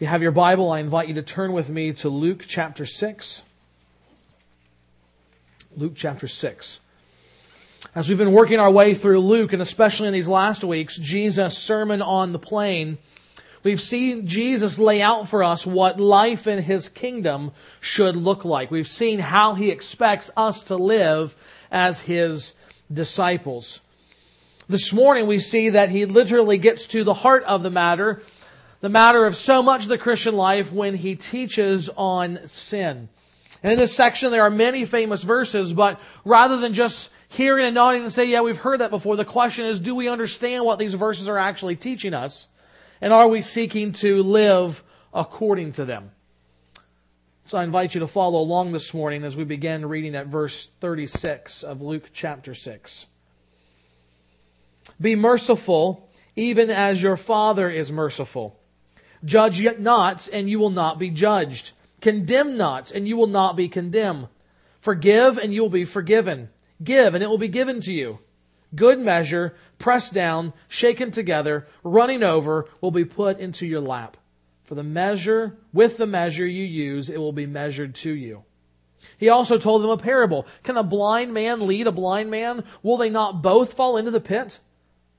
You have your Bible, I invite you to turn with me to Luke chapter 6. Luke chapter 6. As we've been working our way through Luke, and especially in these last weeks, Jesus' Sermon on the Plain, we've seen Jesus lay out for us what life in His kingdom should look like. We've seen how He expects us to live as His disciples. This morning we see that He literally gets to the heart of the matter, the matter of so much of the Christian life when He teaches on sin. And in this section there are many famous verses, but rather than just hearing and nodding and say, yeah, we've heard that before, the question is, do we understand what these verses are actually teaching us? And are we seeking to live according to them? So I invite you to follow along this morning as we begin reading at verse 36 of Luke chapter 6. Be merciful, even as your Father is merciful. Judge yet not, and you will not be judged. Condemn not, and you will not be condemned. Forgive, and you will be forgiven. Give, and it will be given to you. Good measure, pressed down, shaken together, running over, will be put into your lap. For the measure, with the measure you use, it will be measured to you. He also told them a parable. Can a blind man lead a blind man? Will they not both fall into the pit?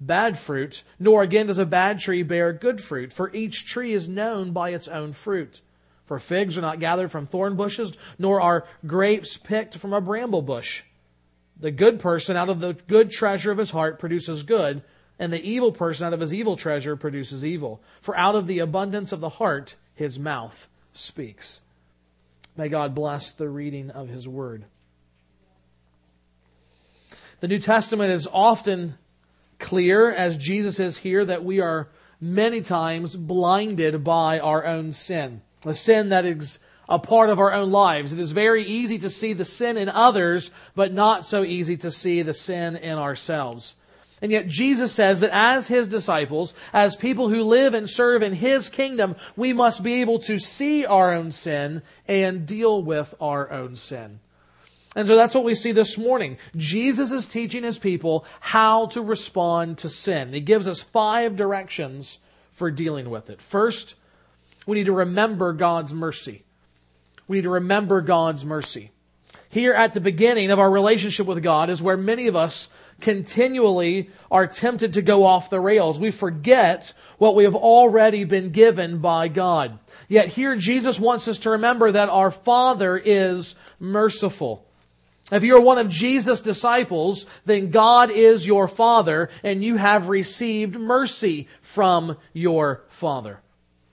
bad fruit, nor again does a bad tree bear good fruit, for each tree is known by its own fruit. For figs are not gathered from thorn bushes, nor are grapes picked from a bramble bush. The good person out of the good treasure of his heart produces good, and the evil person out of his evil treasure produces evil. For out of the abundance of the heart, his mouth speaks. May God bless the reading of his word. The New Testament is often clear, as Jesus is here, that we are many times blinded by our own sin a sin that is a part of our own lives. It is very easy to see the sin in others, but not so easy to see the sin in ourselves. And yet Jesus says that as His disciples, as people who live and serve in His kingdom, we must be able to see our own sin and deal with our own sin. And so that's what we see this morning. Jesus is teaching His people how to respond to sin. He gives us five directions for dealing with it. First, we need to remember God's mercy. We need to remember God's mercy. Here at the beginning of our relationship with God is where many of us continually are tempted to go off the rails. We forget what we have already been given by God. Yet here Jesus wants us to remember that our Father is merciful. If you're one of Jesus' disciples, then God is your Father and you have received mercy from your Father.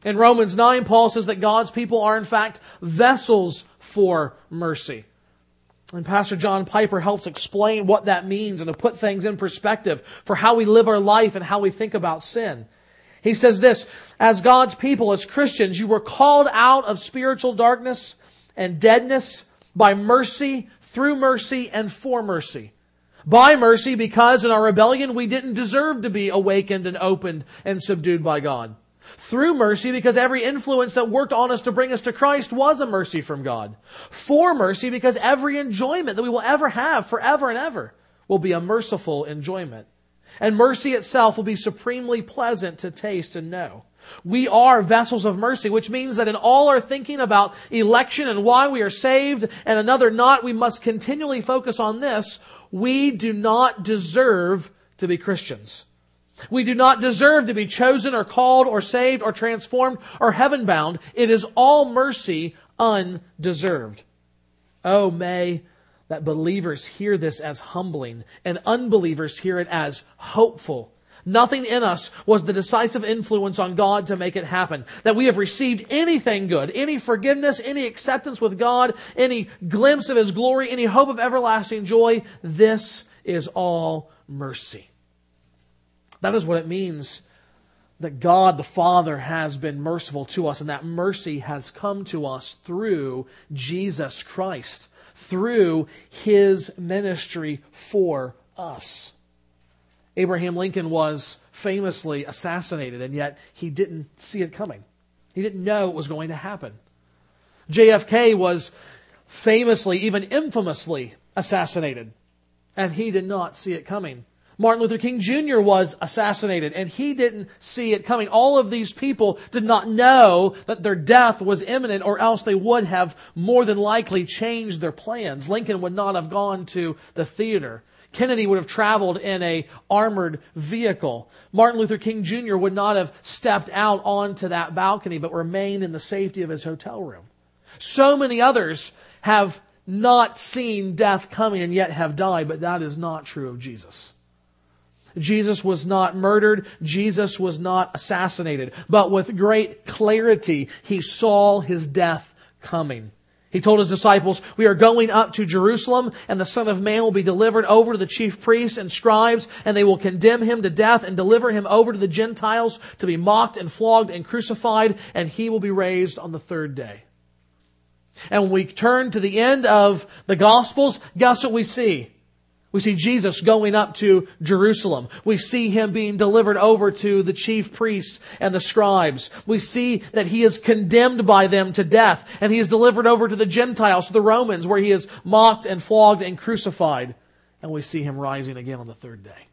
In Romans 9, Paul says that God's people are in fact vessels for mercy. And Pastor John Piper helps explain what that means and to put things in perspective for how we live our life and how we think about sin. He says this, as God's people, as Christians, you were called out of spiritual darkness and deadness by mercy, through mercy, and for mercy. By mercy, because in our rebellion we didn't deserve to be awakened and opened and subdued by God through mercy because every influence that worked on us to bring us to Christ was a mercy from God. For mercy because every enjoyment that we will ever have forever and ever will be a merciful enjoyment. And mercy itself will be supremely pleasant to taste and know. We are vessels of mercy, which means that in all our thinking about election and why we are saved and another not, we must continually focus on this. We do not deserve to be Christians. We do not deserve to be chosen or called or saved or transformed or heaven bound. It is all mercy undeserved. Oh, may that believers hear this as humbling and unbelievers hear it as hopeful. Nothing in us was the decisive influence on God to make it happen. That we have received anything good, any forgiveness, any acceptance with God, any glimpse of His glory, any hope of everlasting joy. This is all mercy. That is what it means that God the Father has been merciful to us, and that mercy has come to us through Jesus Christ, through his ministry for us. Abraham Lincoln was famously assassinated, and yet he didn't see it coming. He didn't know it was going to happen. JFK was famously, even infamously assassinated, and he did not see it coming. Martin Luther King Jr. was assassinated and he didn't see it coming. All of these people did not know that their death was imminent or else they would have more than likely changed their plans. Lincoln would not have gone to the theater. Kennedy would have traveled in a armored vehicle. Martin Luther King Jr. would not have stepped out onto that balcony but remained in the safety of his hotel room. So many others have not seen death coming and yet have died, but that is not true of Jesus. Jesus was not murdered. Jesus was not assassinated. But with great clarity, he saw his death coming. He told his disciples, we are going up to Jerusalem and the Son of Man will be delivered over to the chief priests and scribes and they will condemn him to death and deliver him over to the Gentiles to be mocked and flogged and crucified and he will be raised on the third day. And when we turn to the end of the Gospels, guess what we see? We see Jesus going up to Jerusalem. We see him being delivered over to the chief priests and the scribes. We see that he is condemned by them to death and he is delivered over to the Gentiles, to the Romans, where he is mocked and flogged and crucified. And we see him rising again on the third day.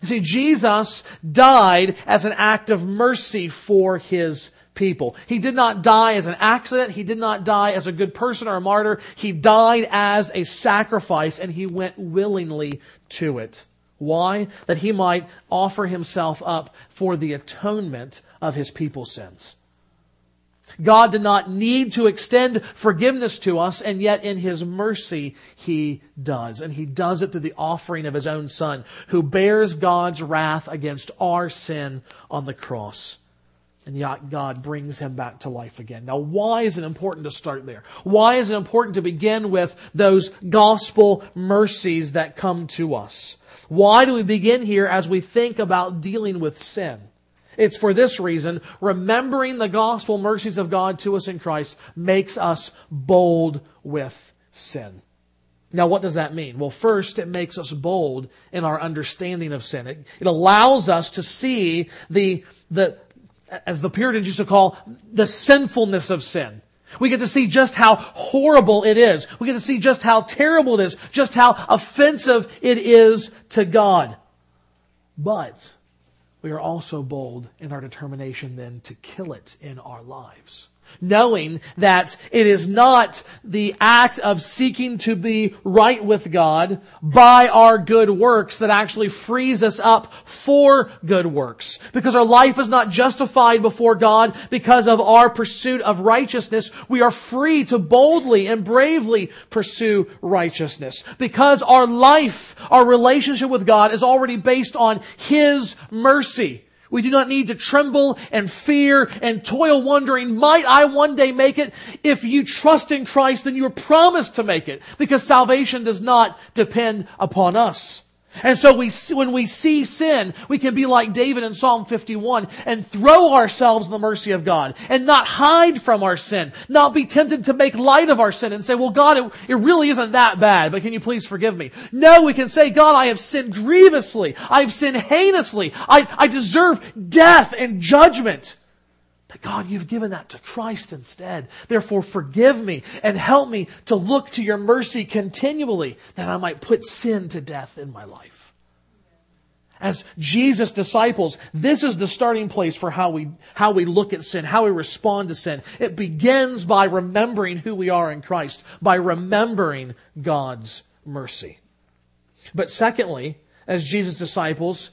You see, Jesus died as an act of mercy for his people. He did not die as an accident. He did not die as a good person or a martyr. He died as a sacrifice and he went willingly to it. Why? That he might offer himself up for the atonement of his people's sins. God did not need to extend forgiveness to us, and yet in His mercy, He does. And He does it through the offering of His own Son, who bears God's wrath against our sin on the cross and yet God brings him back to life again. Now, why is it important to start there? Why is it important to begin with those gospel mercies that come to us? Why do we begin here as we think about dealing with sin? It's for this reason, remembering the gospel mercies of God to us in Christ makes us bold with sin. Now, what does that mean? Well, first, it makes us bold in our understanding of sin. It, it allows us to see the, the, as the Puritans used to call, the sinfulness of sin. We get to see just how horrible it is. We get to see just how terrible it is, just how offensive it is to God. But we are also bold in our determination then to kill it in our lives knowing that it is not the act of seeking to be right with God by our good works that actually frees us up for good works. Because our life is not justified before God because of our pursuit of righteousness. We are free to boldly and bravely pursue righteousness. Because our life, our relationship with God is already based on His mercy. We do not need to tremble and fear and toil wondering, might I one day make it? If you trust in Christ, then you are promised to make it because salvation does not depend upon us. And so we, when we see sin, we can be like David in Psalm 51 and throw ourselves in the mercy of God and not hide from our sin, not be tempted to make light of our sin and say, well, God, it, it really isn't that bad, but can you please forgive me? No, we can say, God, I have sinned grievously. I've sinned heinously. I, I deserve death and judgment. But God, you've given that to Christ instead. Therefore, forgive me and help me to look to your mercy continually that I might put sin to death in my life. As Jesus' disciples, this is the starting place for how we, how we look at sin, how we respond to sin. It begins by remembering who we are in Christ, by remembering God's mercy. But secondly, as Jesus' disciples,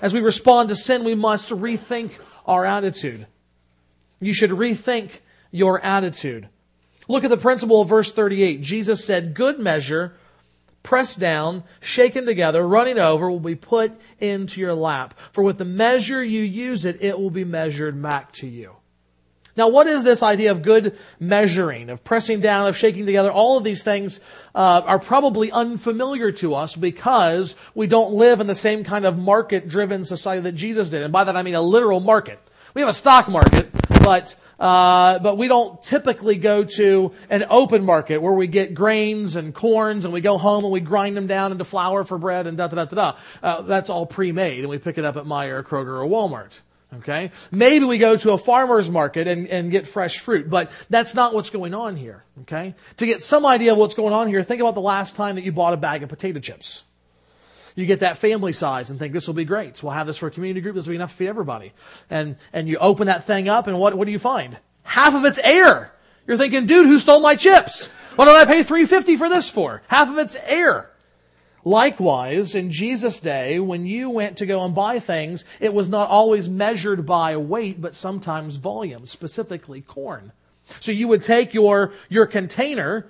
as we respond to sin, we must rethink our attitude. You should rethink your attitude. Look at the principle of verse 38. Jesus said, good measure, pressed down, shaken together, running over, will be put into your lap. For with the measure you use it, it will be measured back to you. Now, what is this idea of good measuring, of pressing down, of shaking together? All of these things uh, are probably unfamiliar to us because we don't live in the same kind of market-driven society that Jesus did. And by that I mean a literal market. We have a stock market, but uh, but we don't typically go to an open market where we get grains and corns and we go home and we grind them down into flour for bread and da da da da da. Uh, that's all pre-made and we pick it up at Meijer, Kroger, or Walmart. Okay? Maybe we go to a farmer's market and, and get fresh fruit, but that's not what's going on here. Okay? To get some idea of what's going on here, think about the last time that you bought a bag of potato chips. You get that family size and think this will be great. So We'll have this for a community group. This will be enough to feed everybody. And, and you open that thing up and what, what do you find? Half of it's air. You're thinking, dude, who stole my chips? What did I pay 350 for this for? Half of it's air. Likewise, in Jesus' day, when you went to go and buy things, it was not always measured by weight, but sometimes volume, specifically corn. So you would take your, your container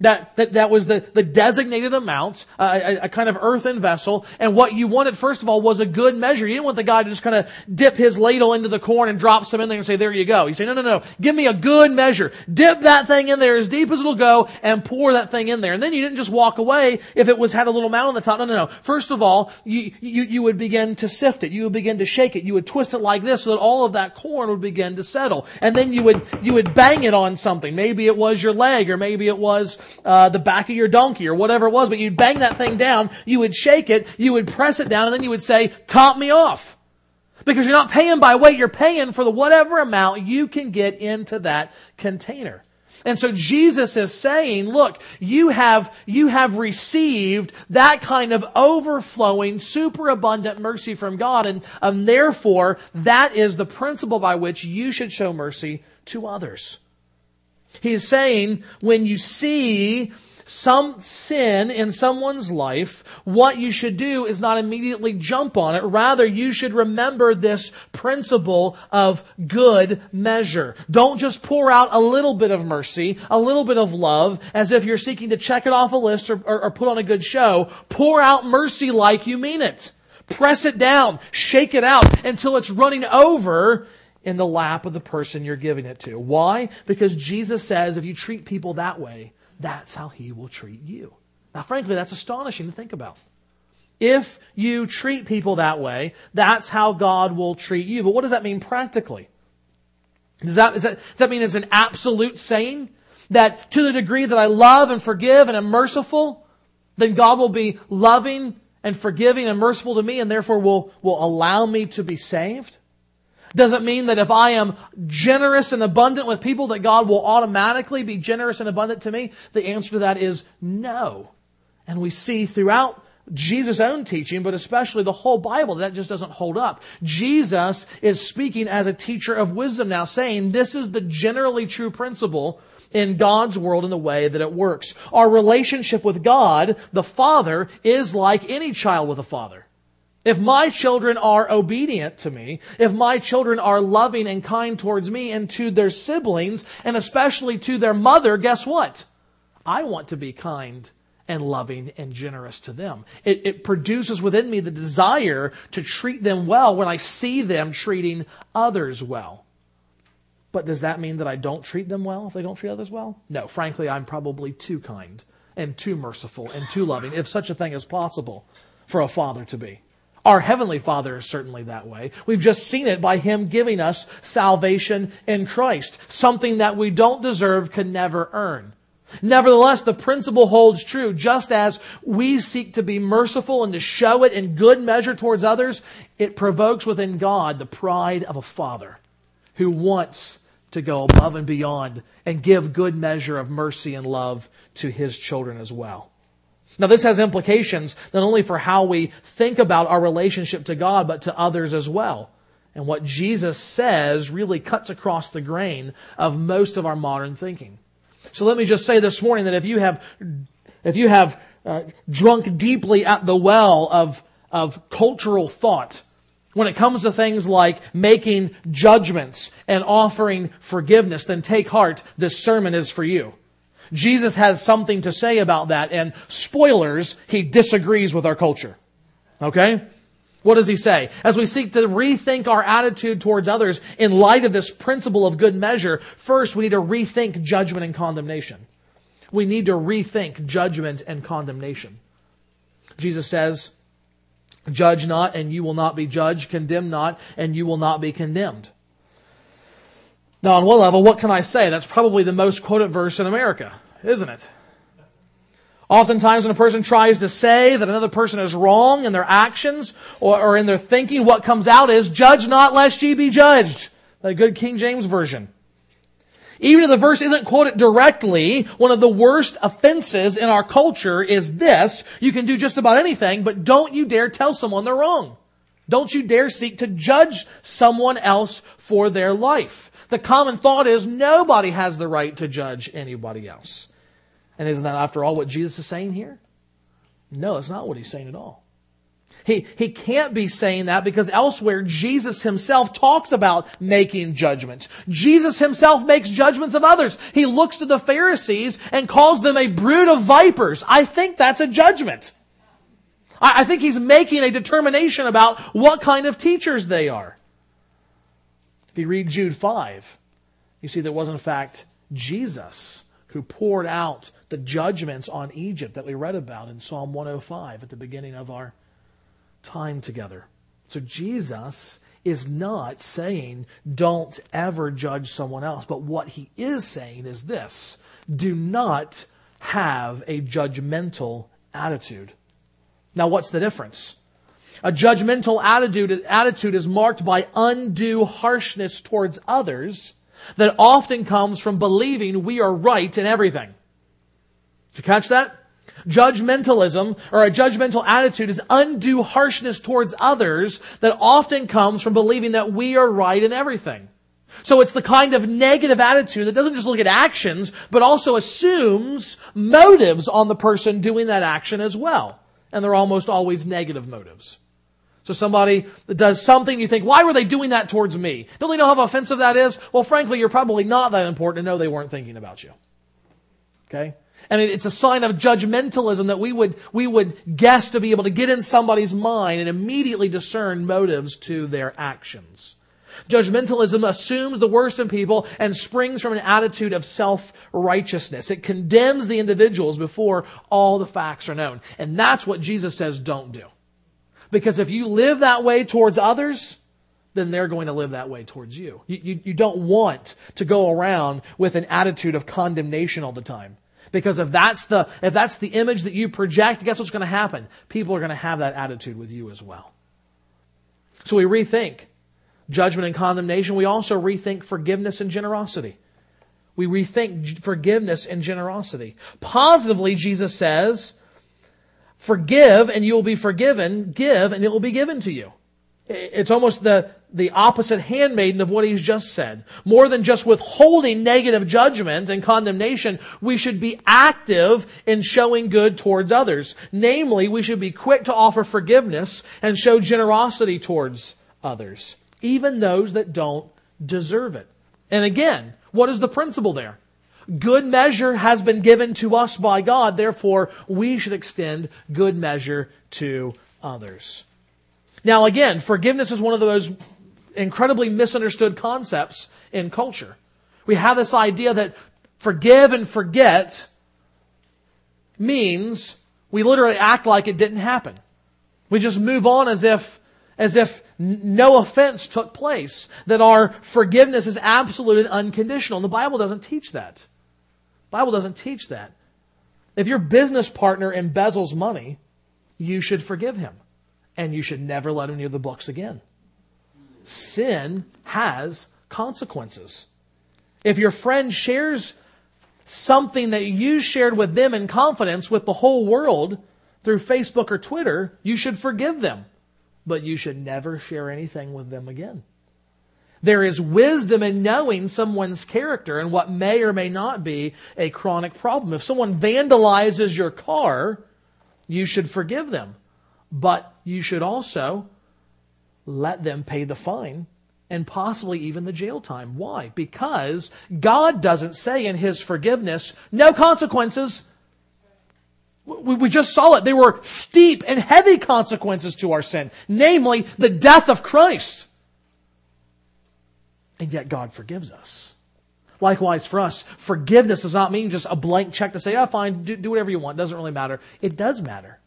that, that, that was the, the designated amount, uh, a, a, kind of earthen vessel, and what you wanted, first of all, was a good measure. You didn't want the guy to just kind of dip his ladle into the corn and drop some in there and say, there you go. You say, no, no, no, give me a good measure. Dip that thing in there as deep as it'll go and pour that thing in there. And then you didn't just walk away if it was, had a little mound on the top. No, no, no. First of all, you, you, you would begin to sift it. You would begin to shake it. You would twist it like this so that all of that corn would begin to settle. And then you would, you would bang it on something. Maybe it was your leg or maybe it was, uh, the back of your donkey or whatever it was, but you'd bang that thing down, you would shake it, you would press it down, and then you would say, top me off. Because you're not paying by weight, you're paying for the whatever amount you can get into that container. And so Jesus is saying, look, you have, you have received that kind of overflowing, superabundant mercy from God, and, and therefore, that is the principle by which you should show mercy to others. He is saying, when you see some sin in someone's life, what you should do is not immediately jump on it. Rather, you should remember this principle of good measure. Don't just pour out a little bit of mercy, a little bit of love, as if you're seeking to check it off a list or, or, or put on a good show. Pour out mercy like you mean it. Press it down, shake it out until it's running over in the lap of the person you're giving it to. Why? Because Jesus says if you treat people that way, that's how he will treat you. Now, frankly, that's astonishing to think about. If you treat people that way, that's how God will treat you. But what does that mean practically? Does that, that, does that mean it's an absolute saying? That to the degree that I love and forgive and am merciful, then God will be loving and forgiving and merciful to me and therefore will, will allow me to be saved? Does it mean that if I am generous and abundant with people that God will automatically be generous and abundant to me? The answer to that is no. And we see throughout Jesus' own teaching, but especially the whole Bible, that just doesn't hold up. Jesus is speaking as a teacher of wisdom now, saying this is the generally true principle in God's world in the way that it works. Our relationship with God, the Father, is like any child with a father. If my children are obedient to me, if my children are loving and kind towards me and to their siblings, and especially to their mother, guess what? I want to be kind and loving and generous to them. It, it, produces within me the desire to treat them well when I see them treating others well. But does that mean that I don't treat them well if they don't treat others well? No, frankly, I'm probably too kind and too merciful and too loving, if such a thing is possible for a father to be. Our Heavenly Father is certainly that way. We've just seen it by Him giving us salvation in Christ. Something that we don't deserve can never earn. Nevertheless, the principle holds true. Just as we seek to be merciful and to show it in good measure towards others, it provokes within God the pride of a father who wants to go above and beyond and give good measure of mercy and love to his children as well. Now this has implications not only for how we think about our relationship to God, but to others as well. And what Jesus says really cuts across the grain of most of our modern thinking. So let me just say this morning that if you have, if you have uh, drunk deeply at the well of, of cultural thought, when it comes to things like making judgments and offering forgiveness, then take heart, this sermon is for you. Jesus has something to say about that, and spoilers, he disagrees with our culture. Okay? What does he say? As we seek to rethink our attitude towards others in light of this principle of good measure, first we need to rethink judgment and condemnation. We need to rethink judgment and condemnation. Jesus says, Judge not, and you will not be judged. Condemn not, and you will not be condemned. Now, on one level, what can I say? That's probably the most quoted verse in America, isn't it? Oftentimes when a person tries to say that another person is wrong in their actions or, or in their thinking, what comes out is, judge not lest ye be judged. The good King James Version. Even if the verse isn't quoted directly, one of the worst offenses in our culture is this. You can do just about anything, but don't you dare tell someone they're wrong. Don't you dare seek to judge someone else for their life. The common thought is nobody has the right to judge anybody else. And isn't that after all what Jesus is saying here? No, it's not what he's saying at all. He, he can't be saying that because elsewhere Jesus himself talks about making judgments. Jesus himself makes judgments of others. He looks to the Pharisees and calls them a brood of vipers. I think that's a judgment. I, I think he's making a determination about what kind of teachers they are. If you read Jude 5, you see that was in fact Jesus who poured out the judgments on Egypt that we read about in Psalm 105 at the beginning of our time together. So Jesus is not saying don't ever judge someone else, but what he is saying is this do not have a judgmental attitude. Now, what's the difference? A judgmental attitude, attitude is marked by undue harshness towards others that often comes from believing we are right in everything. Did you catch that? Judgmentalism or a judgmental attitude is undue harshness towards others that often comes from believing that we are right in everything. So it's the kind of negative attitude that doesn't just look at actions, but also assumes motives on the person doing that action as well. And they're almost always negative motives. So somebody does something, you think, why were they doing that towards me? Don't they know how offensive that is? Well, frankly, you're probably not that important to know they weren't thinking about you. Okay? And it's a sign of judgmentalism that we would, we would guess to be able to get in somebody's mind and immediately discern motives to their actions. Judgmentalism assumes the worst in people and springs from an attitude of self-righteousness. It condemns the individuals before all the facts are known. And that's what Jesus says don't do. Because if you live that way towards others, then they're going to live that way towards you. You, you. you don't want to go around with an attitude of condemnation all the time. Because if that's the, if that's the image that you project, guess what's going to happen? People are going to have that attitude with you as well. So we rethink judgment and condemnation. We also rethink forgiveness and generosity. We rethink forgiveness and generosity. Positively, Jesus says, forgive and you will be forgiven. Give and it will be given to you. It's almost the, the opposite handmaiden of what he's just said. More than just withholding negative judgment and condemnation, we should be active in showing good towards others. Namely, we should be quick to offer forgiveness and show generosity towards others, even those that don't deserve it. And again, what is the principle there? Good measure has been given to us by God, therefore we should extend good measure to others. Now again, forgiveness is one of those incredibly misunderstood concepts in culture. We have this idea that forgive and forget means we literally act like it didn't happen. We just move on as if, as if no offense took place. That our forgiveness is absolute and unconditional. The Bible doesn't teach that. Bible doesn't teach that. If your business partner embezzles money, you should forgive him and you should never let him near the books again. Sin has consequences. If your friend shares something that you shared with them in confidence with the whole world through Facebook or Twitter, you should forgive them. But you should never share anything with them again. There is wisdom in knowing someone's character and what may or may not be a chronic problem. If someone vandalizes your car, you should forgive them. But you should also let them pay the fine and possibly even the jail time. Why? Because God doesn't say in His forgiveness, no consequences. We, just saw it. There were steep and heavy consequences to our sin, namely the death of Christ. And yet God forgives us. Likewise for us, forgiveness does not mean just a blank check to say, oh, fine, do, do whatever you want. It doesn't really matter. It does matter.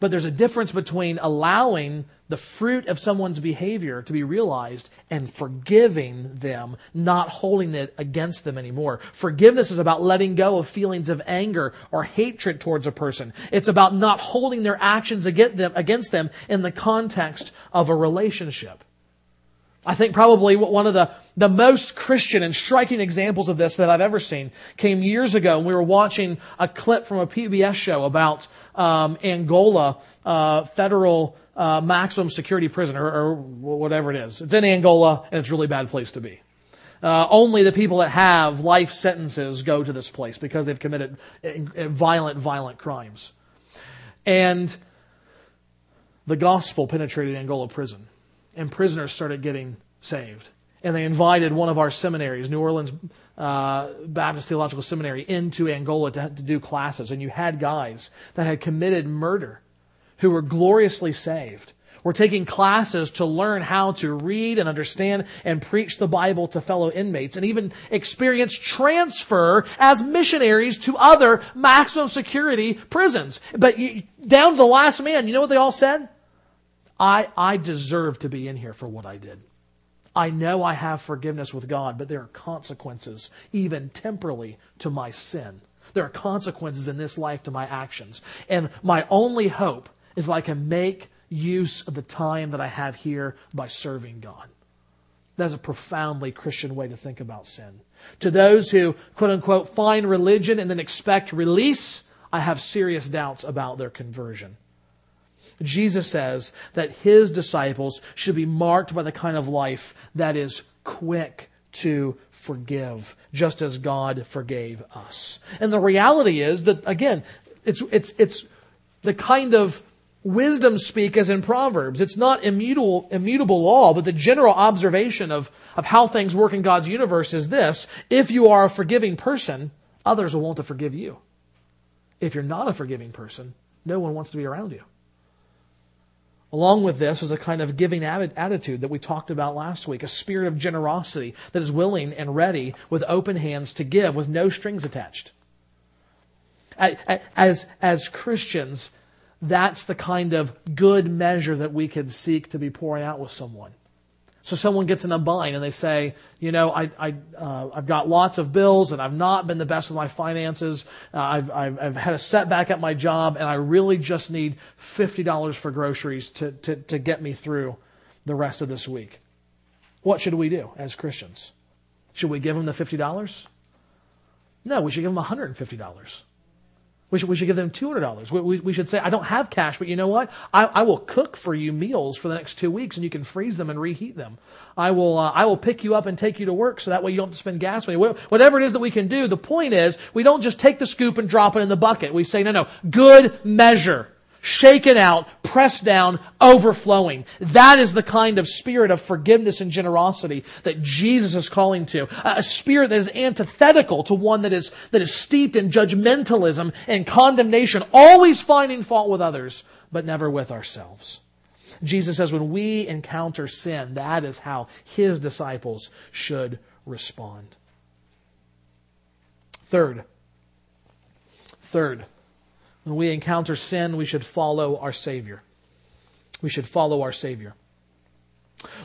But there's a difference between allowing the fruit of someone's behavior to be realized and forgiving them, not holding it against them anymore. Forgiveness is about letting go of feelings of anger or hatred towards a person. It's about not holding their actions against them, against them in the context of a relationship. I think probably one of the, the most Christian and striking examples of this that I've ever seen came years ago and we were watching a clip from a PBS show about um, Angola uh, federal uh, maximum security prison or, or, whatever it is. It's in Angola and it's a really bad place to be. Uh, only the people that have life sentences go to this place because they've committed violent, violent crimes. And the gospel penetrated Angola prison and prisoners started getting saved. And they invited one of our seminaries, New Orleans uh, Baptist Theological Seminary, into Angola to, to do classes. And you had guys that had committed murder who were gloriously saved. We're taking classes to learn how to read and understand and preach the Bible to fellow inmates and even experience transfer as missionaries to other maximum security prisons. But you, down to the last man, you know what they all said? I, I deserve to be in here for what I did. I know I have forgiveness with God, but there are consequences, even temporally, to my sin. There are consequences in this life to my actions. And my only hope is that I can make use of the time that I have here by serving God. That's a profoundly Christian way to think about sin. To those who, quote unquote, find religion and then expect release, I have serious doubts about their conversion. Jesus says that his disciples should be marked by the kind of life that is quick to forgive, just as God forgave us. And the reality is that, again, it's, it's, it's the kind of wisdom speak as in Proverbs. It's not immutable, immutable law, but the general observation of, of how things work in God's universe is this. If you are a forgiving person, others will want to forgive you. If you're not a forgiving person, no one wants to be around you. Along with this is a kind of giving attitude that we talked about last week, a spirit of generosity that is willing and ready with open hands to give with no strings attached. As, as Christians, that's the kind of good measure that we can seek to be pouring out with someone. So someone gets in a bind and they say, you know, I, I, uh, I've got lots of bills and I've not been the best with my finances. Uh, I've, I've, I've had a setback at my job and I really just need $50 for groceries to, to, to get me through the rest of this week. What should we do as Christians? Should we give them the $50? No, we should give them $150. We should, we should give them $200. We, we, we, should say, I don't have cash, but you know what? I, I will cook for you meals for the next two weeks and you can freeze them and reheat them. I will, uh, I will pick you up and take you to work so that way you don't have to spend gas money. Whatever it is that we can do, the point is, we don't just take the scoop and drop it in the bucket. We say, no, no, good measure shaken out, pressed down, overflowing. That is the kind of spirit of forgiveness and generosity that Jesus is calling to. A spirit that is antithetical to one that is, that is steeped in judgmentalism and condemnation, always finding fault with others, but never with ourselves. Jesus says when we encounter sin, that is how his disciples should respond. Third, third, when we encounter sin, we should follow our Savior. We should follow our Savior.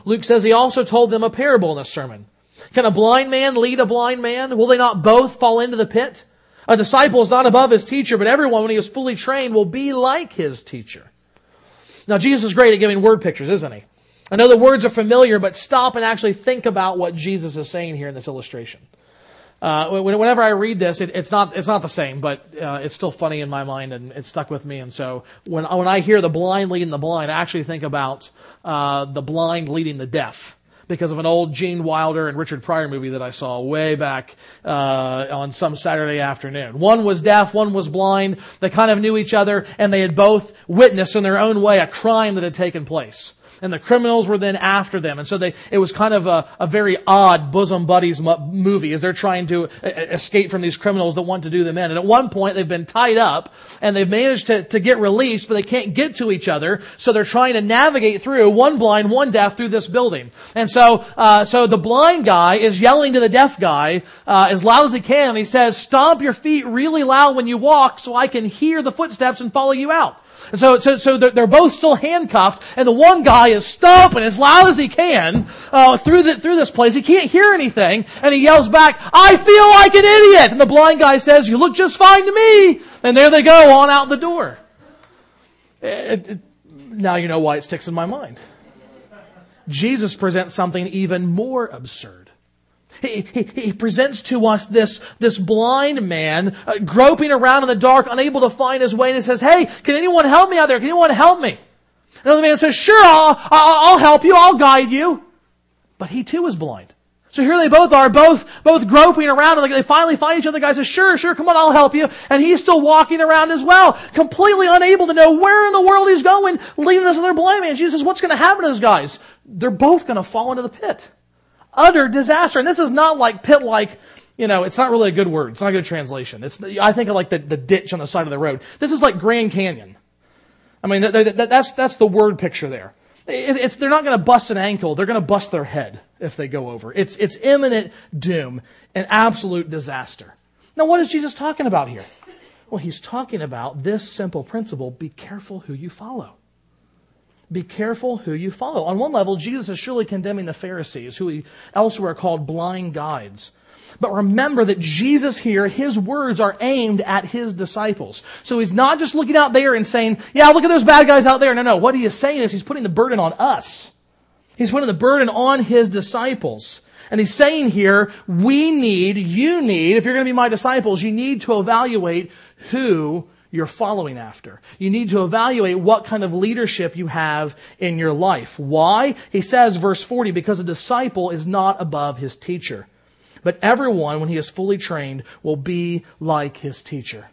Luke says he also told them a parable in a sermon. Can a blind man lead a blind man? Will they not both fall into the pit? A disciple is not above his teacher, but everyone, when he is fully trained, will be like his teacher. Now, Jesus is great at giving word pictures, isn't he? I know the words are familiar, but stop and actually think about what Jesus is saying here in this illustration. Uh, whenever I read this, it, it's not it's not the same, but uh, it's still funny in my mind and it stuck with me. And so when when I hear the blind leading the blind, I actually think about uh, the blind leading the deaf because of an old Gene Wilder and Richard Pryor movie that I saw way back uh, on some Saturday afternoon. One was deaf, one was blind. They kind of knew each other, and they had both witnessed in their own way a crime that had taken place. And the criminals were then after them. And so they, it was kind of a, a very odd bosom buddies movie as they're trying to escape from these criminals that want to do them in. And at one point they've been tied up and they've managed to, to get released, but they can't get to each other. So they're trying to navigate through one blind, one deaf through this building. And so, uh, so the blind guy is yelling to the deaf guy uh, as loud as he can. He says, "Stomp your feet really loud when you walk, so I can hear the footsteps and follow you out." And so, so, so they're both still handcuffed, and the one guy is stomping as loud as he can uh, through the, through this place. He can't hear anything, and he yells back, "I feel like an idiot!" And the blind guy says, "You look just fine to me." And there they go on out the door. It, it, now you know why it sticks in my mind. Jesus presents something even more absurd. He, he, he, presents to us this, this blind man uh, groping around in the dark, unable to find his way, and he says, Hey, can anyone help me out there? Can anyone help me? Another man says, Sure, I'll, I'll, help you, I'll guide you. But he too is blind. So here they both are, both, both groping around, and they finally find each other. The guy says, sure, sure, come on, I'll help you. And he's still walking around as well, completely unable to know where in the world he's going, leaving this other blind man. Jesus says, what's going to happen to those guys? They're both going to fall into the pit. Utter disaster. And this is not like pit-like, you know, it's not really a good word. It's not a good translation. It's, I think of like the, the ditch on the side of the road. This is like Grand Canyon. I mean, that, that, that's, that's the word picture there. It's, they're not going to bust an ankle. They're going to bust their head if they go over. It's, it's imminent doom and absolute disaster. Now, what is Jesus talking about here? Well, he's talking about this simple principle be careful who you follow. Be careful who you follow. On one level, Jesus is surely condemning the Pharisees, who he elsewhere called blind guides. But remember that Jesus here, his words are aimed at his disciples. So he's not just looking out there and saying, yeah, look at those bad guys out there. No, no. What he is saying is he's putting the burden on us. He's putting the burden on his disciples. And he's saying here, we need, you need, if you're going to be my disciples, you need to evaluate who you're following after. You need to evaluate what kind of leadership you have in your life. Why? He says, verse 40, because a disciple is not above his teacher. But everyone, when he is fully trained, will be like his teacher.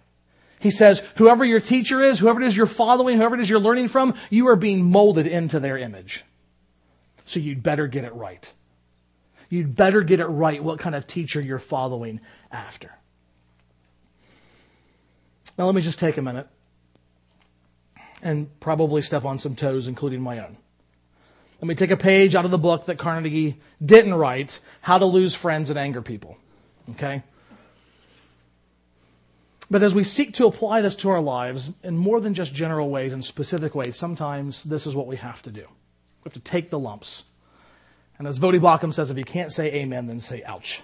He says, whoever your teacher is, whoever it is you're following, whoever it is you're learning from, you are being molded into their image. So you'd better get it right. You'd better get it right what kind of teacher you're following after. Now let me just take a minute and probably step on some toes, including my own. Let me take a page out of the book that Carnegie didn't write, How to Lose Friends and Anger People. Okay? But as we seek to apply this to our lives in more than just general ways and specific ways, sometimes this is what we have to do. We have to take the lumps. And as Voddie Baucham says, if you can't say amen, then say ouch.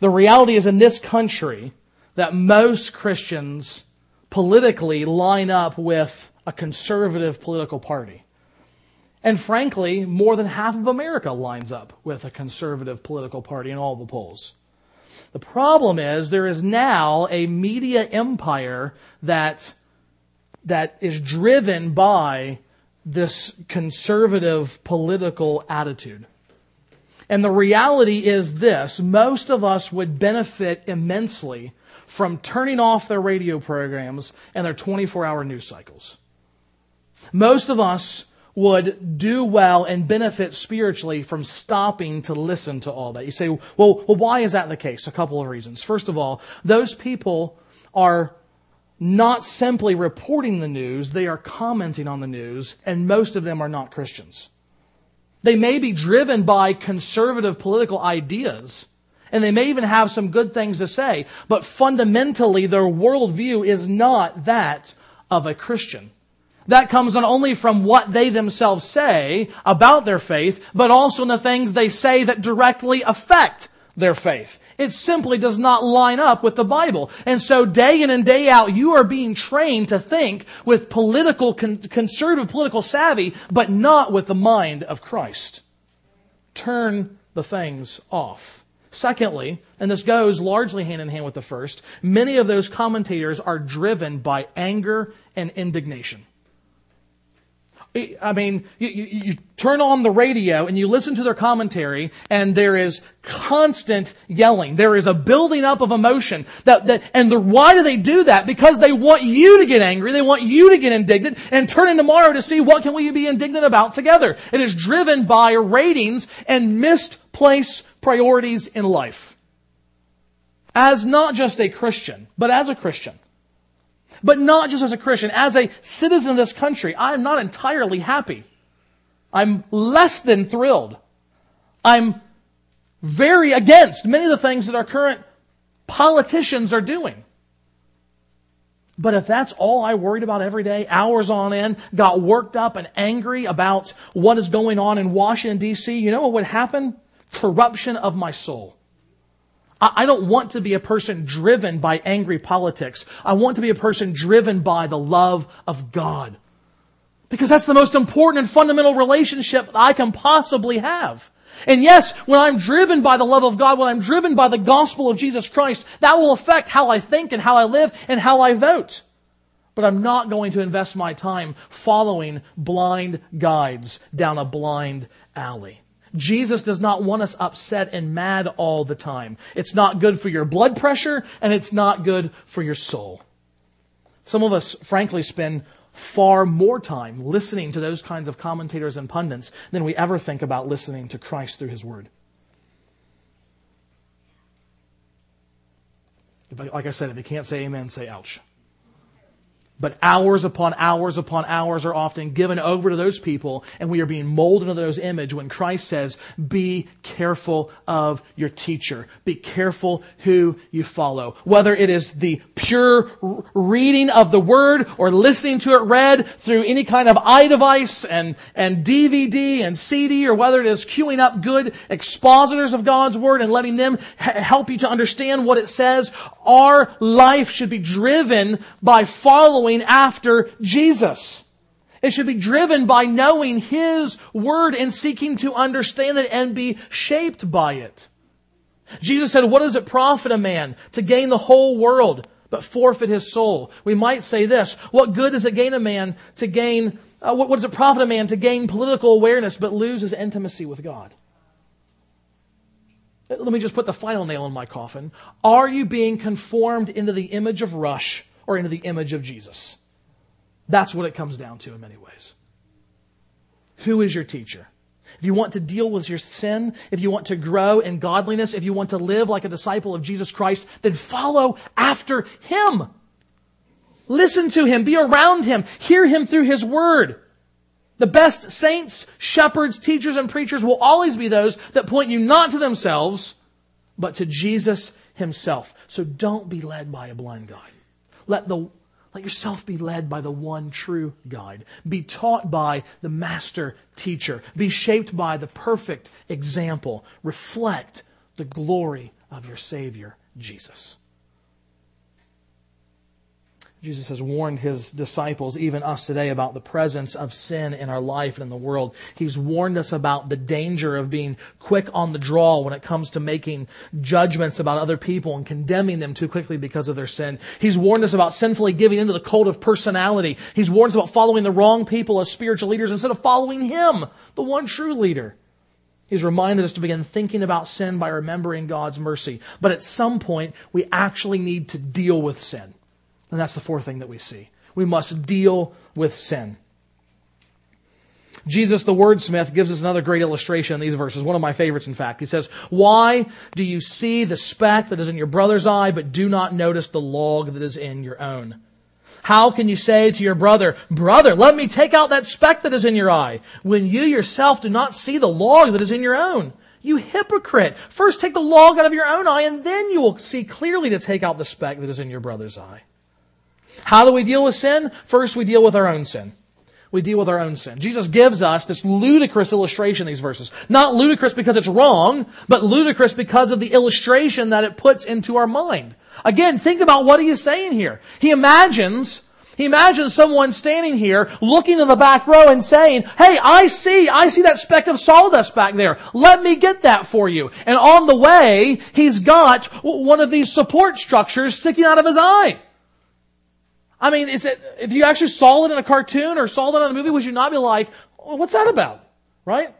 The reality is in this country that most Christians politically line up with a conservative political party. And frankly, more than half of America lines up with a conservative political party in all the polls. The problem is there is now a media empire that, that is driven by this conservative political attitude. And the reality is this, most of us would benefit immensely from turning off their radio programs and their 24 hour news cycles. Most of us would do well and benefit spiritually from stopping to listen to all that. You say, well, well, why is that the case? A couple of reasons. First of all, those people are not simply reporting the news, they are commenting on the news, and most of them are not Christians. They may be driven by conservative political ideas, and they may even have some good things to say, but fundamentally their worldview is not that of a Christian. That comes not only from what they themselves say about their faith, but also in the things they say that directly affect their faith. It simply does not line up with the Bible. And so day in and day out, you are being trained to think with political, conservative political savvy, but not with the mind of Christ. Turn the things off. Secondly, and this goes largely hand in hand with the first, many of those commentators are driven by anger and indignation. I mean, you, you, you, turn on the radio and you listen to their commentary and there is constant yelling. There is a building up of emotion that, that, and the, why do they do that? Because they want you to get angry. They want you to get indignant and turn in tomorrow to see what can we be indignant about together. It is driven by ratings and misplaced priorities in life. As not just a Christian, but as a Christian. But not just as a Christian, as a citizen of this country, I'm not entirely happy. I'm less than thrilled. I'm very against many of the things that our current politicians are doing. But if that's all I worried about every day, hours on end, got worked up and angry about what is going on in Washington DC, you know what would happen? Corruption of my soul. I don't want to be a person driven by angry politics. I want to be a person driven by the love of God. Because that's the most important and fundamental relationship I can possibly have. And yes, when I'm driven by the love of God, when I'm driven by the gospel of Jesus Christ, that will affect how I think and how I live and how I vote. But I'm not going to invest my time following blind guides down a blind alley. Jesus does not want us upset and mad all the time. It's not good for your blood pressure and it's not good for your soul. Some of us, frankly, spend far more time listening to those kinds of commentators and pundits than we ever think about listening to Christ through His Word. Like I said, if you can't say amen, say ouch. But hours upon hours upon hours are often given over to those people, and we are being molded into those image when Christ says, Be careful of your teacher. Be careful who you follow. Whether it is the pure reading of the word or listening to it read through any kind of iDevice and, and DVD and CD, or whether it is queuing up good expositors of God's word and letting them help you to understand what it says, our life should be driven by following following after Jesus. It should be driven by knowing His Word and seeking to understand it and be shaped by it. Jesus said, what does it profit a man to gain the whole world but forfeit his soul? We might say this, what good does it gain a man to gain, uh, what, what does it profit a man to gain political awareness but lose his intimacy with God? Let me just put the final nail in my coffin. Are you being conformed into the image of Rush or into the image of Jesus. That's what it comes down to in many ways. Who is your teacher? If you want to deal with your sin, if you want to grow in godliness, if you want to live like a disciple of Jesus Christ, then follow after Him. Listen to Him, be around Him, hear Him through His Word. The best saints, shepherds, teachers, and preachers will always be those that point you not to themselves, but to Jesus Himself. So don't be led by a blind guide. Let the let yourself be led by the one true guide. Be taught by the master teacher. Be shaped by the perfect example. Reflect the glory of your Savior, Jesus. Jesus has warned his disciples, even us today, about the presence of sin in our life and in the world. He's warned us about the danger of being quick on the draw when it comes to making judgments about other people and condemning them too quickly because of their sin. He's warned us about sinfully giving into the cult of personality. He's warned us about following the wrong people as spiritual leaders instead of following him, the one true leader. He's reminded us to begin thinking about sin by remembering God's mercy. But at some point, we actually need to deal with sin. And that's the fourth thing that we see. We must deal with sin. Jesus, the wordsmith, gives us another great illustration in these verses. One of my favorites, in fact. He says, Why do you see the speck that is in your brother's eye, but do not notice the log that is in your own? How can you say to your brother, Brother, let me take out that speck that is in your eye, when you yourself do not see the log that is in your own? You hypocrite! First take the log out of your own eye, and then you will see clearly to take out the speck that is in your brother's eye. How do we deal with sin? First, we deal with our own sin. We deal with our own sin. Jesus gives us this ludicrous illustration these verses. Not ludicrous because it's wrong, but ludicrous because of the illustration that it puts into our mind. Again, think about what he is saying here. He imagines he imagines someone standing here looking in the back row and saying, Hey, I see, I see that speck of sawdust back there. Let me get that for you. And on the way, he's got one of these support structures sticking out of his eye. I mean, is it, if you actually saw it in a cartoon or saw that in a movie, would you not be like, what's that about? Right?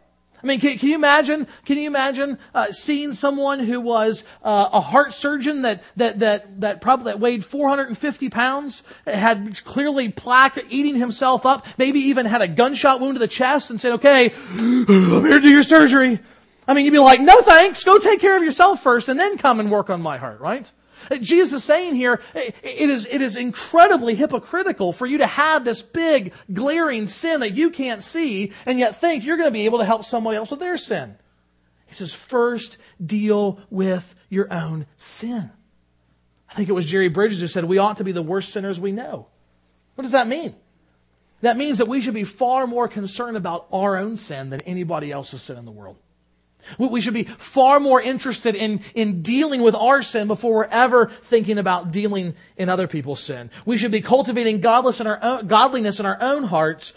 I mean, can, can you imagine? Can you imagine uh, seeing someone who was uh, a heart surgeon that that that that probably that weighed 450 pounds, had clearly plaque, eating himself up, maybe even had a gunshot wound to the chest, and said, "Okay, I'm here to do your surgery." I mean, you'd be like, "No thanks. Go take care of yourself first, and then come and work on my heart." Right? Jesus is saying here, it is, it is incredibly hypocritical for you to have this big, glaring sin that you can't see and yet think you're going to be able to help somebody else with their sin. He says, first deal with your own sin. I think it was Jerry Bridges who said, we ought to be the worst sinners we know. What does that mean? That means that we should be far more concerned about our own sin than anybody else's sin in the world. We should be far more interested in, in dealing with our sin before we're ever thinking about dealing in other people's sin. We should be cultivating godless in our own, godliness in our own hearts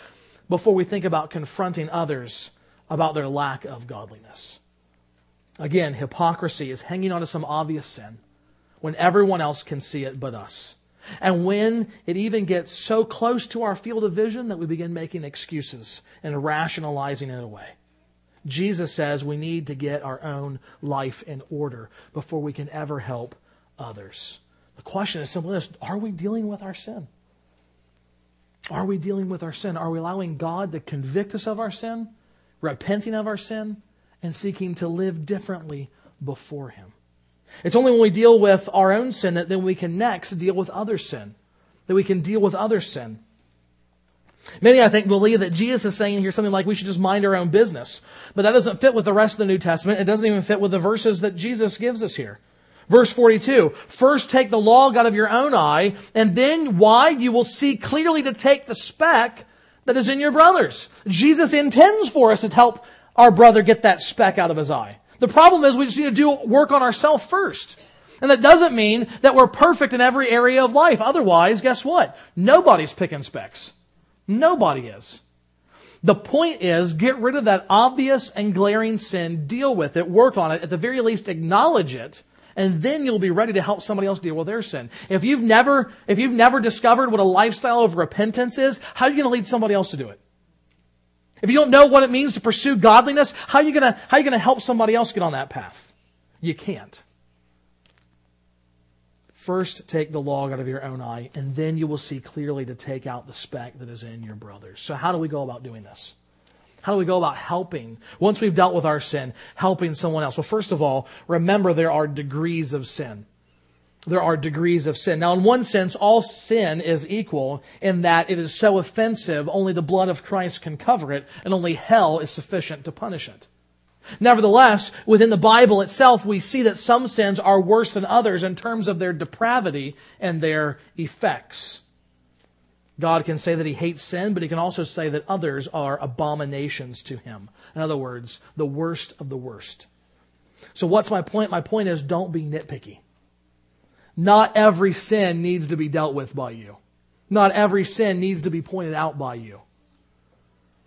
before we think about confronting others about their lack of godliness. Again, hypocrisy is hanging on to some obvious sin when everyone else can see it but us. And when it even gets so close to our field of vision that we begin making excuses and rationalizing it away. Jesus says we need to get our own life in order before we can ever help others. The question is simply this Are we dealing with our sin? Are we dealing with our sin? Are we allowing God to convict us of our sin, repenting of our sin, and seeking to live differently before Him? It's only when we deal with our own sin that then we can next deal with other sin, that we can deal with other sin. Many, I think, believe that Jesus is saying here something like we should just mind our own business. But that doesn't fit with the rest of the New Testament. It doesn't even fit with the verses that Jesus gives us here. Verse 42, first take the log out of your own eye, and then why? You will see clearly to take the speck that is in your brother's. Jesus intends for us to help our brother get that speck out of his eye. The problem is we just need to do work on ourselves first. And that doesn't mean that we're perfect in every area of life. Otherwise, guess what? Nobody's picking specks. Nobody is. The point is, get rid of that obvious and glaring sin, deal with it, work on it, at the very least acknowledge it, and then you'll be ready to help somebody else deal with their sin. If you've never, if you've never discovered what a lifestyle of repentance is, how are you going to lead somebody else to do it? If you don't know what it means to pursue godliness, how are you going to, how are you going to help somebody else get on that path? You can't. First, take the log out of your own eye, and then you will see clearly to take out the speck that is in your brother's. So, how do we go about doing this? How do we go about helping, once we've dealt with our sin, helping someone else? Well, first of all, remember there are degrees of sin. There are degrees of sin. Now, in one sense, all sin is equal in that it is so offensive, only the blood of Christ can cover it, and only hell is sufficient to punish it. Nevertheless, within the Bible itself, we see that some sins are worse than others in terms of their depravity and their effects. God can say that he hates sin, but he can also say that others are abominations to him. In other words, the worst of the worst. So what's my point? My point is don't be nitpicky. Not every sin needs to be dealt with by you. Not every sin needs to be pointed out by you.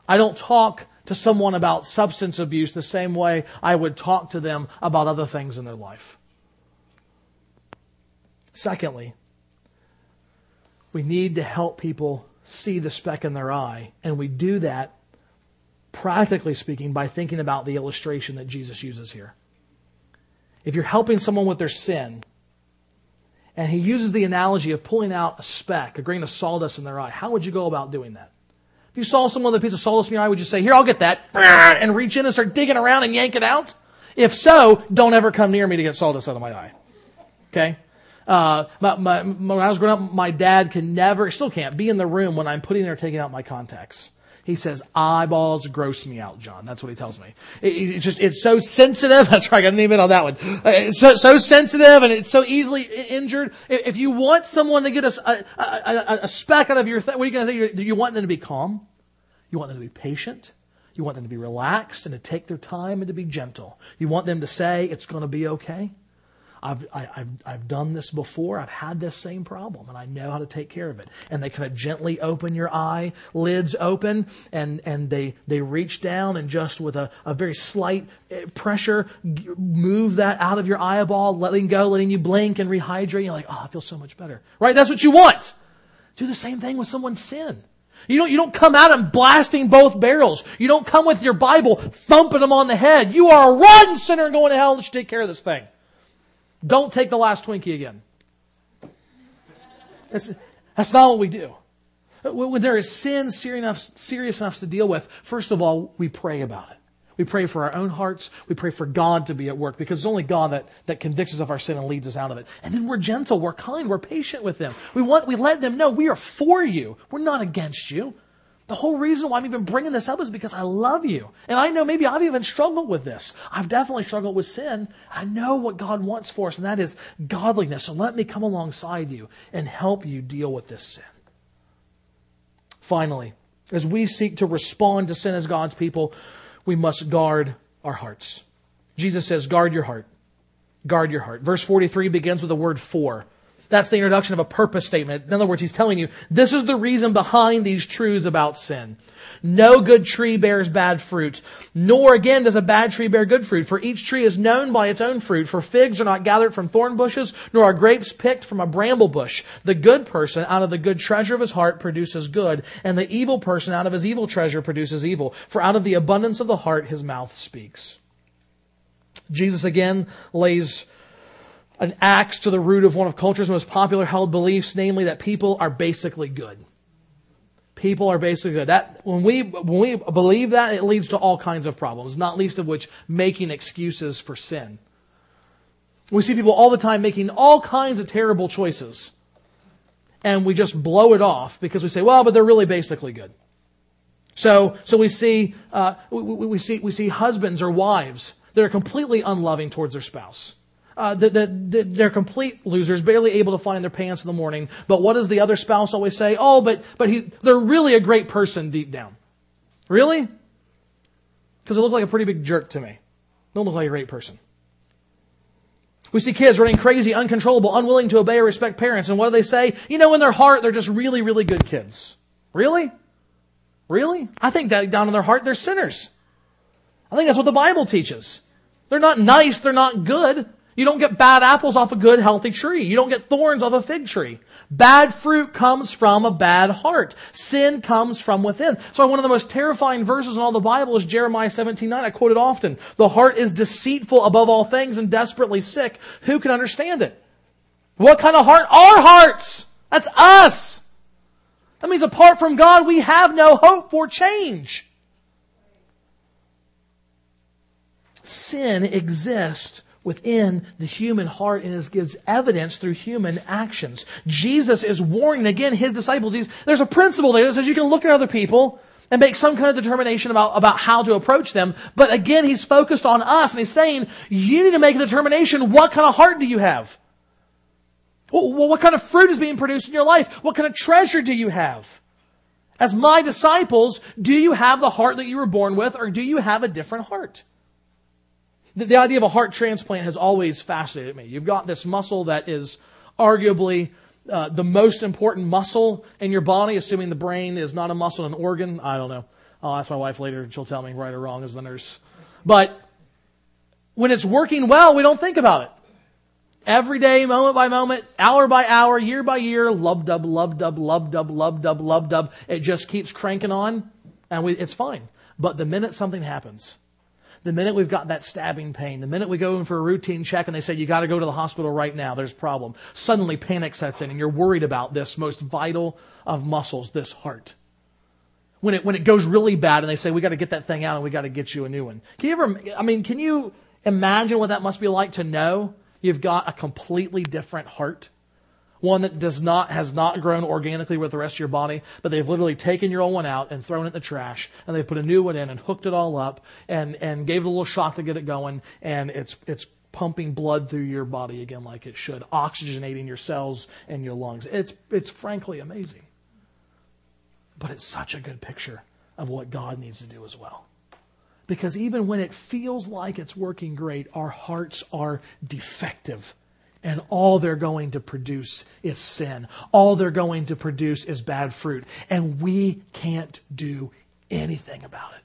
I don't talk to someone about substance abuse the same way I would talk to them about other things in their life. Secondly, we need to help people see the speck in their eye, and we do that, practically speaking, by thinking about the illustration that Jesus uses here. If you're helping someone with their sin, and he uses the analogy of pulling out a speck, a grain of sawdust in their eye, how would you go about doing that? You saw someone with a piece of sawdust in your eye, would you say, here, I'll get that, and reach in and start digging around and yank it out? If so, don't ever come near me to get sawdust out of my eye. Okay? Uh, my, my, when I was growing up, my dad can never, still can't, be in the room when I'm putting or taking out my contacts. He says, eyeballs gross me out, John. That's what he tells me. It, it's just, it's so sensitive. That's right. I got an email on that one. Uh, it's so, so sensitive and it's so easily injured. If you want someone to get a, a, a, a speck out of your thing, what are you going to say? Do you want them to be calm? You want them to be patient. You want them to be relaxed and to take their time and to be gentle. You want them to say, it's going to be okay. I've, I, have i I've done this before. I've had this same problem and I know how to take care of it. And they kind of gently open your eye, lids open, and, and they, they reach down and just with a, a very slight eh, pressure, move that out of your eyeball, letting go, letting you blink and rehydrate. You're like, oh, I feel so much better. Right? That's what you want. Do the same thing with someone's sin. You don't, you don't come at them blasting both barrels. You don't come with your Bible thumping them on the head. You are a rotten sinner and going to hell and should take care of this thing. Don't take the last Twinkie again. That's, that's not what we do. When there is sin serious enough, serious enough to deal with, first of all, we pray about it. We pray for our own hearts. We pray for God to be at work because it's only God that, that convicts us of our sin and leads us out of it. And then we're gentle, we're kind, we're patient with them. We want, we let them know we are for you. We're not against you. The whole reason why I'm even bringing this up is because I love you. And I know maybe I've even struggled with this. I've definitely struggled with sin. I know what God wants for us, and that is godliness. So let me come alongside you and help you deal with this sin. Finally, as we seek to respond to sin as God's people, we must guard our hearts. Jesus says, guard your heart. Guard your heart. Verse 43 begins with the word for. That's the introduction of a purpose statement. In other words, he's telling you, this is the reason behind these truths about sin. No good tree bears bad fruit, nor again does a bad tree bear good fruit, for each tree is known by its own fruit. For figs are not gathered from thorn bushes, nor are grapes picked from a bramble bush. The good person out of the good treasure of his heart produces good, and the evil person out of his evil treasure produces evil. For out of the abundance of the heart his mouth speaks. Jesus again lays an axe to the root of one of culture's most popular held beliefs, namely that people are basically good people are basically good. That when we when we believe that, it leads to all kinds of problems, not least of which making excuses for sin. We see people all the time making all kinds of terrible choices, and we just blow it off because we say, "Well, but they're really basically good." So, so we see uh, we, we see we see husbands or wives that are completely unloving towards their spouse uh, they're complete losers, barely able to find their pants in the morning. But what does the other spouse always say? Oh, but, but he, they're really a great person deep down. Really? Because they look like a pretty big jerk to me. Don't look like a great person. We see kids running crazy, uncontrollable, unwilling to obey or respect parents. And what do they say? You know, in their heart, they're just really, really good kids. Really? Really? I think that down in their heart, they're sinners. I think that's what the Bible teaches. They're not nice, they're not good. You don't get bad apples off a good, healthy tree. You don't get thorns off a fig tree. Bad fruit comes from a bad heart. Sin comes from within. So one of the most terrifying verses in all the Bible is Jeremiah 17, 9. I quote it often. The heart is deceitful above all things and desperately sick. Who can understand it? What kind of heart? Our hearts! That's us! That means apart from God, we have no hope for change. Sin exists within the human heart and it gives evidence through human actions. Jesus is warning again his disciples. He's, there's a principle there that says you can look at other people and make some kind of determination about, about how to approach them. But again, he's focused on us and he's saying, you need to make a determination. What kind of heart do you have? Well, what kind of fruit is being produced in your life? What kind of treasure do you have? As my disciples, do you have the heart that you were born with or do you have a different heart? The, the idea of a heart transplant has always fascinated me. You've got this muscle that is arguably uh, the most important muscle in your body, assuming the brain is not a muscle, an organ. I don't know. I'll ask my wife later and she'll tell me right or wrong as the nurse. But when it's working well, we don't think about it. Every day, moment by moment, hour by hour, year by year, lub dub, lub dub, lub dub, lub dub, lub dub. It just keeps cranking on and we, it's fine. But the minute something happens, the minute we've got that stabbing pain, the minute we go in for a routine check and they say, you gotta go to the hospital right now, there's a problem. Suddenly panic sets in and you're worried about this most vital of muscles, this heart. When it, when it goes really bad and they say, we gotta get that thing out and we gotta get you a new one. Can you ever, I mean, can you imagine what that must be like to know you've got a completely different heart? One that does not, has not grown organically with the rest of your body, but they've literally taken your old one out and thrown it in the trash, and they've put a new one in and hooked it all up and, and gave it a little shock to get it going, and it's, it's pumping blood through your body again like it should, oxygenating your cells and your lungs. It's, it's frankly amazing. But it's such a good picture of what God needs to do as well. Because even when it feels like it's working great, our hearts are defective and all they're going to produce is sin. All they're going to produce is bad fruit. And we can't do anything about it.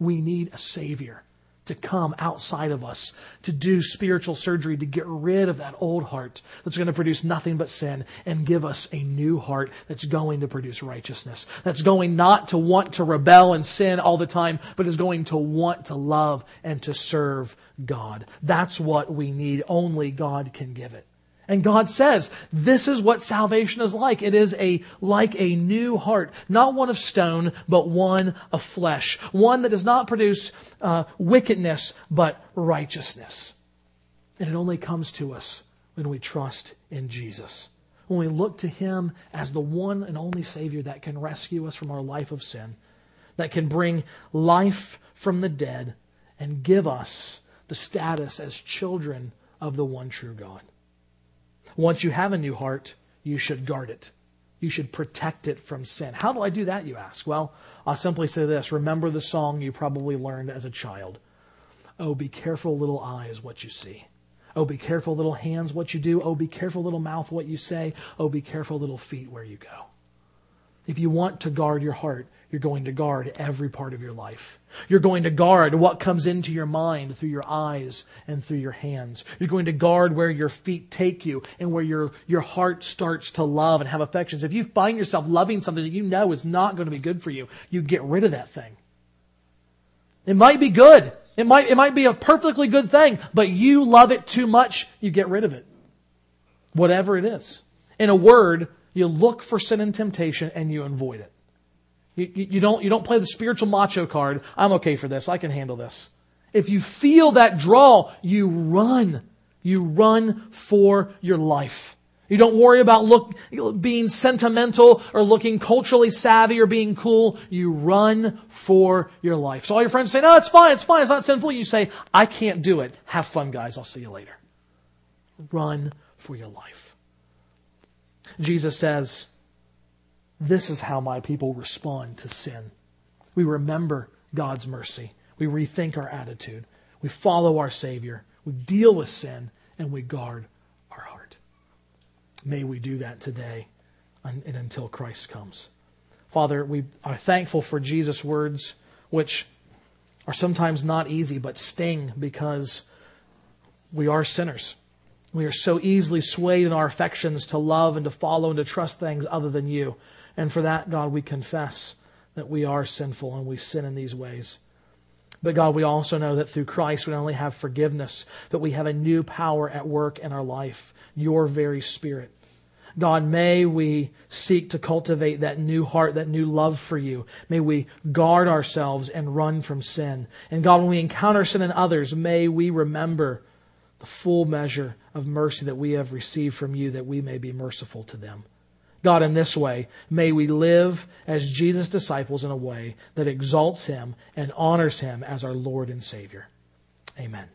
We need a Savior to come outside of us to do spiritual surgery to get rid of that old heart that's going to produce nothing but sin and give us a new heart that's going to produce righteousness. That's going not to want to rebel and sin all the time, but is going to want to love and to serve God. That's what we need. Only God can give it. And God says, this is what salvation is like. It is a, like a new heart, not one of stone, but one of flesh. One that does not produce uh, wickedness, but righteousness. And it only comes to us when we trust in Jesus. When we look to Him as the one and only Savior that can rescue us from our life of sin, that can bring life from the dead and give us the status as children of the one true God. Once you have a new heart, you should guard it. You should protect it from sin. How do I do that, you ask? Well, I'll simply say this. Remember the song you probably learned as a child. Oh, be careful, little eyes, what you see. Oh, be careful, little hands, what you do. Oh, be careful, little mouth, what you say. Oh, be careful, little feet, where you go. If you want to guard your heart, you're going to guard every part of your life. You're going to guard what comes into your mind through your eyes and through your hands. You're going to guard where your feet take you and where your, your heart starts to love and have affections. If you find yourself loving something that you know is not going to be good for you, you get rid of that thing. It might be good. It might, it might be a perfectly good thing, but you love it too much, you get rid of it. Whatever it is. In a word, you look for sin and temptation and you avoid it. You, you, don't, you don't play the spiritual macho card. I'm okay for this. I can handle this. If you feel that draw, you run. You run for your life. You don't worry about look, being sentimental or looking culturally savvy or being cool. You run for your life. So all your friends say, no, it's fine, it's fine, it's not sinful. You say, I can't do it. Have fun, guys. I'll see you later. Run for your life. Jesus says, this is how my people respond to sin. We remember God's mercy. We rethink our attitude. We follow our Savior. We deal with sin and we guard our heart. May we do that today and until Christ comes. Father, we are thankful for Jesus' words, which are sometimes not easy, but sting because we are sinners. We are so easily swayed in our affections to love and to follow and to trust things other than you. And for that, God, we confess that we are sinful and we sin in these ways. But God, we also know that through Christ we not only have forgiveness, but we have a new power at work in our life, your very spirit. God, may we seek to cultivate that new heart, that new love for you. May we guard ourselves and run from sin. And God, when we encounter sin in others, may we remember the full measure of mercy that we have received from you, that we may be merciful to them. God in this way. May we live as Jesus' disciples in a way that exalts him and honors him as our Lord and Savior. Amen.